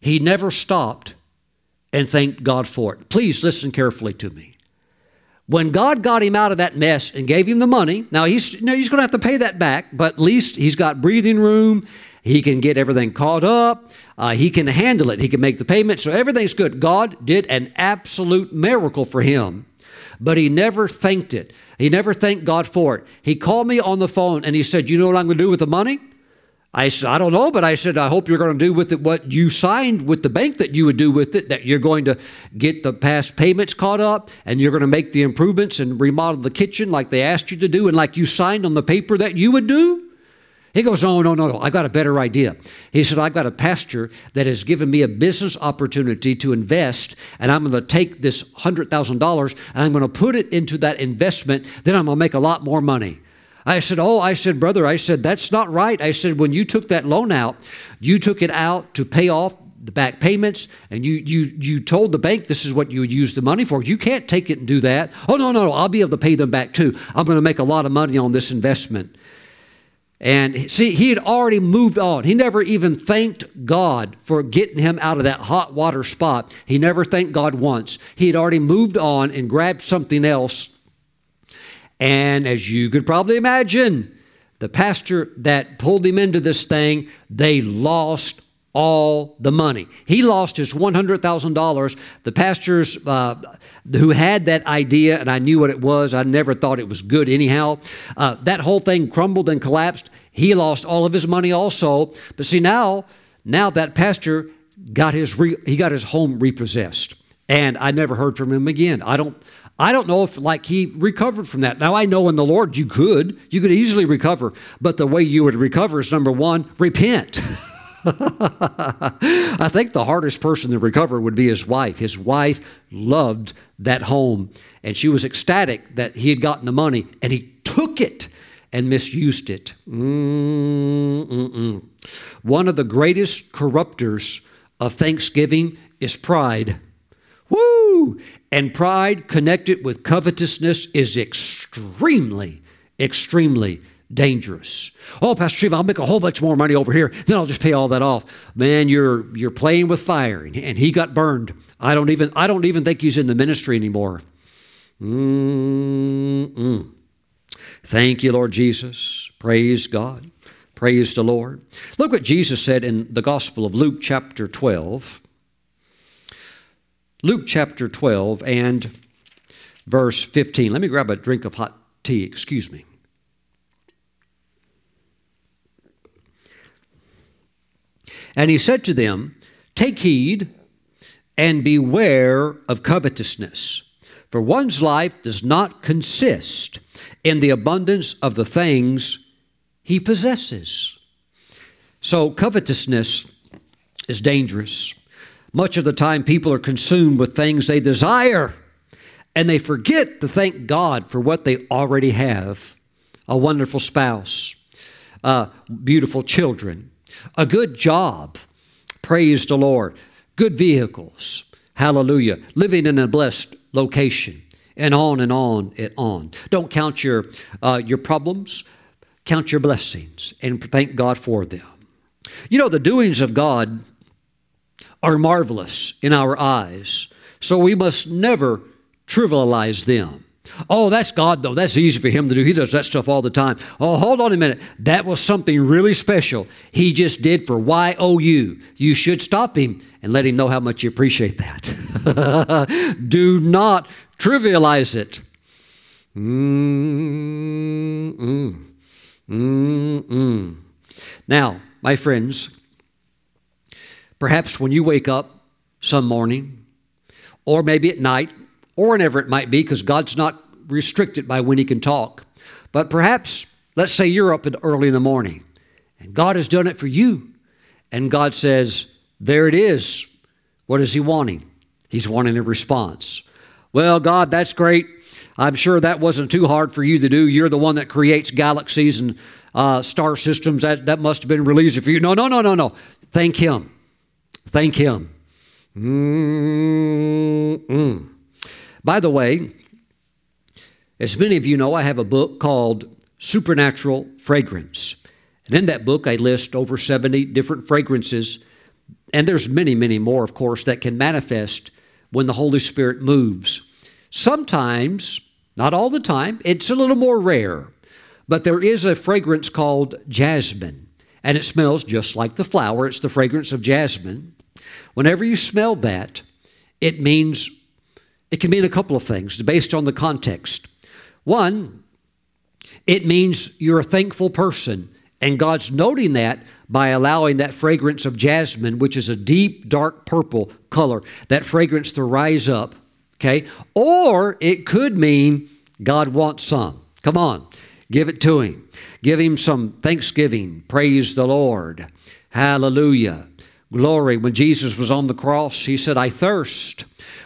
he never stopped and thanked God for it. Please listen carefully to me. When God got him out of that mess and gave him the money, now he's, you know, he's going to have to pay that back, but at least he's got breathing room. He can get everything caught up. Uh, he can handle it. He can make the payment. So everything's good. God did an absolute miracle for him, but he never thanked it. He never thanked God for it. He called me on the phone and he said, You know what I'm going to do with the money? I said, I don't know, but I said, I hope you're going to do with it what you signed with the bank that you would do with it, that you're going to get the past payments caught up and you're going to make the improvements and remodel the kitchen like they asked you to do and like you signed on the paper that you would do. He goes, Oh, no, no, no, I got a better idea. He said, I've got a pastor that has given me a business opportunity to invest, and I'm going to take this $100,000 and I'm going to put it into that investment. Then I'm going to make a lot more money. I said, Oh, I said, brother, I said, that's not right. I said, when you took that loan out, you took it out to pay off the back payments and you you you told the bank this is what you would use the money for you can't take it and do that oh no no no i'll be able to pay them back too i'm going to make a lot of money on this investment and see, he had already moved on. He never even thanked God for getting him out of that hot water spot. He never thanked God once. He had already moved on and grabbed something else. And as you could probably imagine, the pastor that pulled him into this thing, they lost all the money. He lost his $100,000. The pastors uh, who had that idea, and I knew what it was, I never thought it was good anyhow, uh, that whole thing crumbled and collapsed. He lost all of his money also. But see, now, now that pastor got his, re- he got his home repossessed. And I never heard from him again. I don't, I don't know if like he recovered from that. Now I know in the Lord you could, you could easily recover, but the way you would recover is number one, repent. I think the hardest person to recover would be his wife. His wife loved that home, and she was ecstatic that he had gotten the money, and he took it and misused it. Mm-mm-mm. One of the greatest corruptors of thanksgiving is pride. Woo! And pride connected with covetousness is extremely, extremely dangerous. Oh, Pastor Steve, I'll make a whole bunch more money over here, then I'll just pay all that off. Man, you're you're playing with fire, and he got burned. I don't even I don't even think he's in the ministry anymore. Mm-mm. Thank you, Lord Jesus. Praise God. Praise the Lord. Look what Jesus said in the Gospel of Luke, chapter 12. Luke chapter 12 and verse 15. Let me grab a drink of hot tea, excuse me. And he said to them, Take heed, and beware of covetousness. For one's life does not consist in the abundance of the things he possesses. So, covetousness is dangerous. Much of the time, people are consumed with things they desire, and they forget to thank God for what they already have a wonderful spouse, uh, beautiful children, a good job, praise the Lord, good vehicles, hallelujah, living in a blessed location, and on and on and on. Don't count your, uh, your problems, count your blessings, and thank God for them. You know, the doings of God are marvelous in our eyes, so we must never trivialize them. Oh, that's God, though. That's easy for Him to do. He does that stuff all the time. Oh, hold on a minute. That was something really special He just did for YOU. You should stop Him and let Him know how much you appreciate that. do not trivialize it. Mm-mm. Mm-mm. Now, my friends, perhaps when you wake up some morning, or maybe at night, or whenever it might be, because God's not restricted by when He can talk. But perhaps, let's say you're up early in the morning and God has done it for you. And God says, There it is. What is He wanting? He's wanting a response. Well, God, that's great. I'm sure that wasn't too hard for you to do. You're the one that creates galaxies and uh, star systems. That, that must have been really easy for you. No, no, no, no, no. Thank Him. Thank Him. Mm-mm. By the way, as many of you know, I have a book called Supernatural Fragrance. And in that book, I list over 70 different fragrances. And there's many, many more, of course, that can manifest when the Holy Spirit moves. Sometimes, not all the time, it's a little more rare, but there is a fragrance called jasmine, and it smells just like the flower. It's the fragrance of jasmine. Whenever you smell that, it means it can mean a couple of things based on the context. One, it means you're a thankful person, and God's noting that by allowing that fragrance of jasmine, which is a deep, dark purple color, that fragrance to rise up. Okay? Or it could mean God wants some. Come on, give it to Him. Give Him some thanksgiving. Praise the Lord. Hallelujah. Glory. When Jesus was on the cross, He said, I thirst.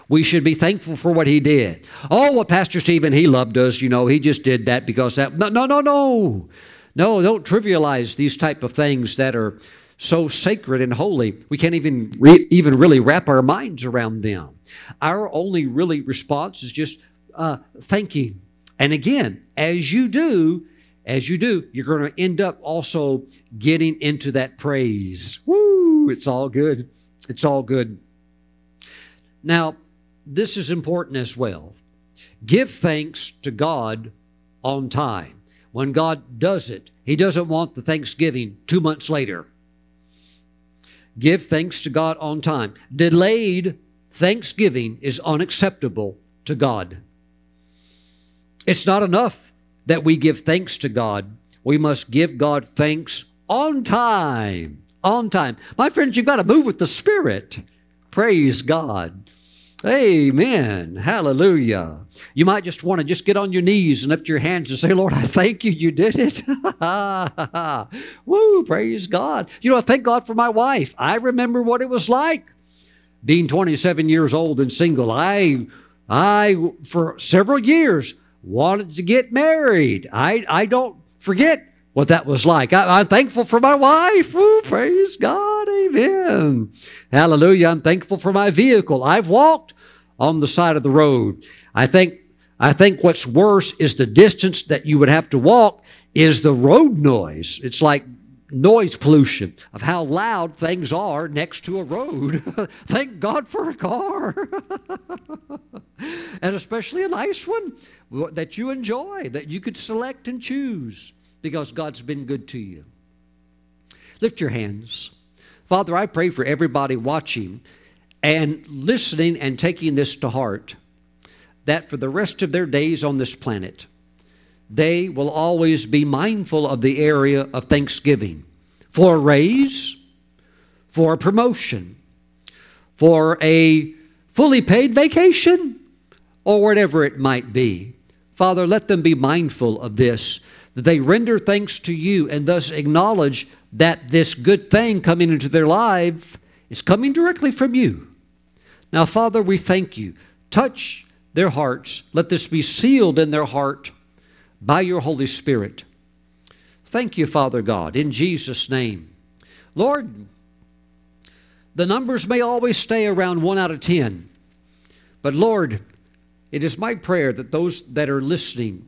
We should be thankful for what he did. Oh, well, Pastor Stephen, he loved us. You know, he just did that because that. No, no, no, no. No, don't trivialize these type of things that are so sacred and holy. We can't even re- even really wrap our minds around them. Our only really response is just uh, thanking. And again, as you do, as you do, you're going to end up also getting into that praise. Woo! It's all good. It's all good. Now, this is important as well. Give thanks to God on time. When God does it, He doesn't want the thanksgiving two months later. Give thanks to God on time. Delayed thanksgiving is unacceptable to God. It's not enough that we give thanks to God. We must give God thanks on time. On time. My friends, you've got to move with the Spirit. Praise God. Amen. Hallelujah. You might just want to just get on your knees and lift your hands and say, Lord, I thank you. You did it. Woo, praise God. You know, I thank God for my wife. I remember what it was like being 27 years old and single. I, I, for several years, wanted to get married. I, I don't forget what that was like. I, am thankful for my wife. Ooh, praise God. Amen. Hallelujah. I'm thankful for my vehicle. I've walked on the side of the road. I think I think what's worse is the distance that you would have to walk is the road noise. It's like noise pollution of how loud things are next to a road. Thank God for a car. and especially a nice one that you enjoy, that you could select and choose because God's been good to you. Lift your hands. Father, I pray for everybody watching and listening and taking this to heart that for the rest of their days on this planet, they will always be mindful of the area of thanksgiving for a raise, for a promotion, for a fully paid vacation or whatever it might be. Father, let them be mindful of this, that they render thanks to you and thus acknowledge that this good thing coming into their life is coming directly from you. Now, Father, we thank you. Touch their hearts. Let this be sealed in their heart by your Holy Spirit. Thank you, Father God, in Jesus' name. Lord, the numbers may always stay around one out of ten, but Lord, it is my prayer that those that are listening,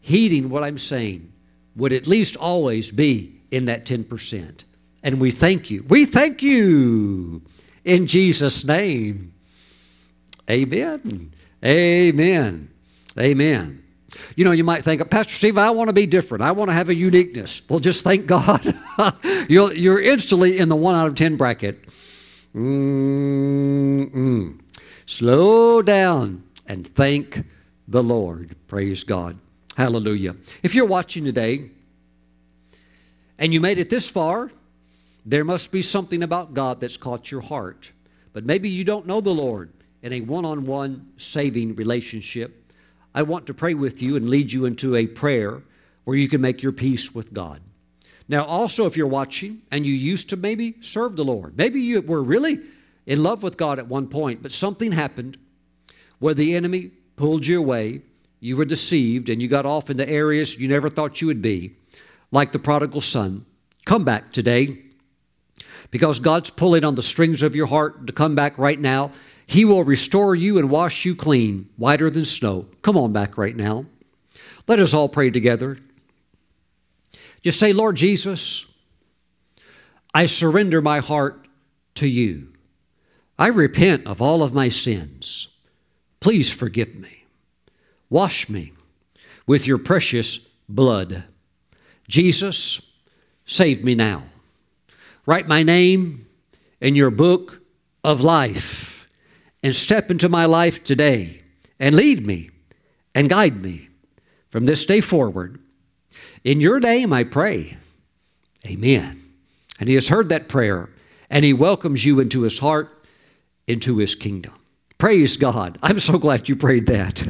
heeding what I'm saying, would at least always be in that 10%. And we thank you. We thank you in Jesus' name. Amen. Amen. Amen. You know, you might think, Pastor Steve, I want to be different. I want to have a uniqueness. Well, just thank God. you're, you're instantly in the one out of 10 bracket. Mm-mm. Slow down and thank the Lord. Praise God. Hallelujah. If you're watching today and you made it this far, there must be something about God that's caught your heart. But maybe you don't know the Lord in a one on one saving relationship. I want to pray with you and lead you into a prayer where you can make your peace with God. Now, also, if you're watching and you used to maybe serve the Lord, maybe you were really in love with God at one point, but something happened where the enemy pulled you away, you were deceived, and you got off into areas you never thought you would be, like the prodigal son. Come back today because God's pulling on the strings of your heart to come back right now. He will restore you and wash you clean, whiter than snow. Come on back right now. Let us all pray together. Just say, Lord Jesus, I surrender my heart to you. I repent of all of my sins. Please forgive me. Wash me with your precious blood. Jesus, save me now. Write my name in your book of life and step into my life today and lead me and guide me from this day forward. In your name I pray. Amen. And he has heard that prayer and he welcomes you into his heart, into his kingdom. Praise God. I'm so glad you prayed that.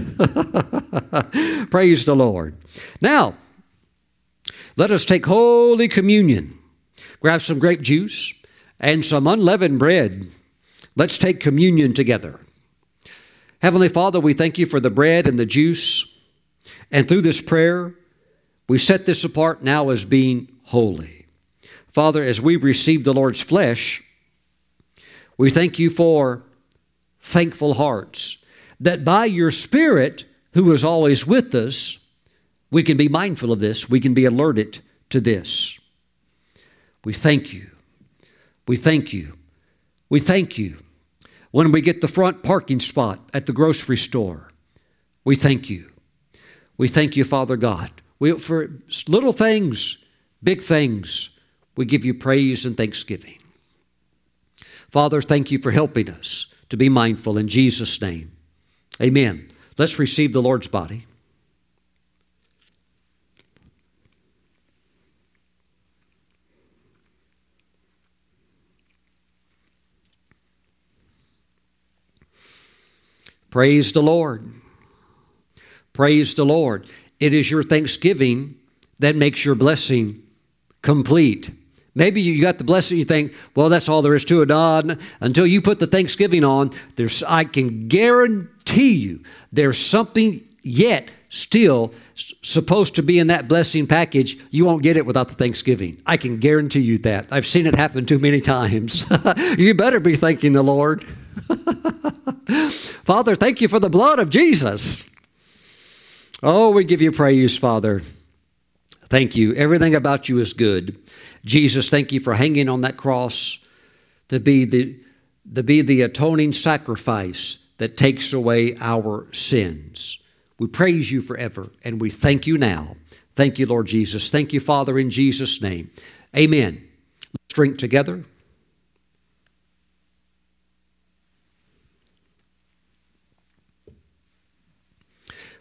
Praise the Lord. Now, let us take Holy Communion. Grab some grape juice and some unleavened bread. Let's take communion together. Heavenly Father, we thank you for the bread and the juice. And through this prayer, we set this apart now as being holy. Father, as we receive the Lord's flesh, we thank you for thankful hearts, that by your Spirit, who is always with us, we can be mindful of this, we can be alerted to this. We thank you. We thank you. We thank you. When we get the front parking spot at the grocery store, we thank you. We thank you, Father God. We, for little things, big things, we give you praise and thanksgiving. Father, thank you for helping us to be mindful in Jesus' name. Amen. Let's receive the Lord's body. Praise the Lord. Praise the Lord. It is your thanksgiving that makes your blessing complete. Maybe you got the blessing, you think, well, that's all there is to it. No, until you put the Thanksgiving on, there's, I can guarantee you there's something yet still supposed to be in that blessing package. You won't get it without the Thanksgiving. I can guarantee you that. I've seen it happen too many times. you better be thanking the Lord. Father, thank you for the blood of Jesus. Oh, we give you praise, Father. Thank you. Everything about you is good. Jesus, thank you for hanging on that cross to be the, to be the atoning sacrifice that takes away our sins. We praise you forever and we thank you now. Thank you, Lord Jesus. Thank you, Father, in Jesus' name. Amen. Let's drink together.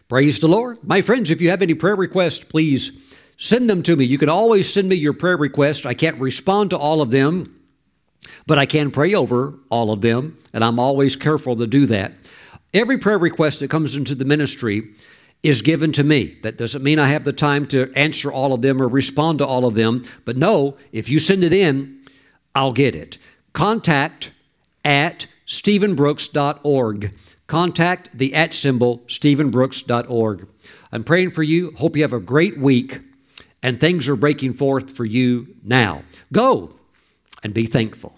Praise the Lord. My friends, if you have any prayer requests, please Send them to me. You can always send me your prayer requests. I can't respond to all of them. but I can pray over all of them, and I'm always careful to do that. Every prayer request that comes into the ministry is given to me. That doesn't mean I have the time to answer all of them or respond to all of them, but no, if you send it in, I'll get it. Contact at stephenbrooks.org. Contact the at symbol stephenbrooks.org. I'm praying for you. Hope you have a great week and things are breaking forth for you now. Go and be thankful.